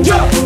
jump.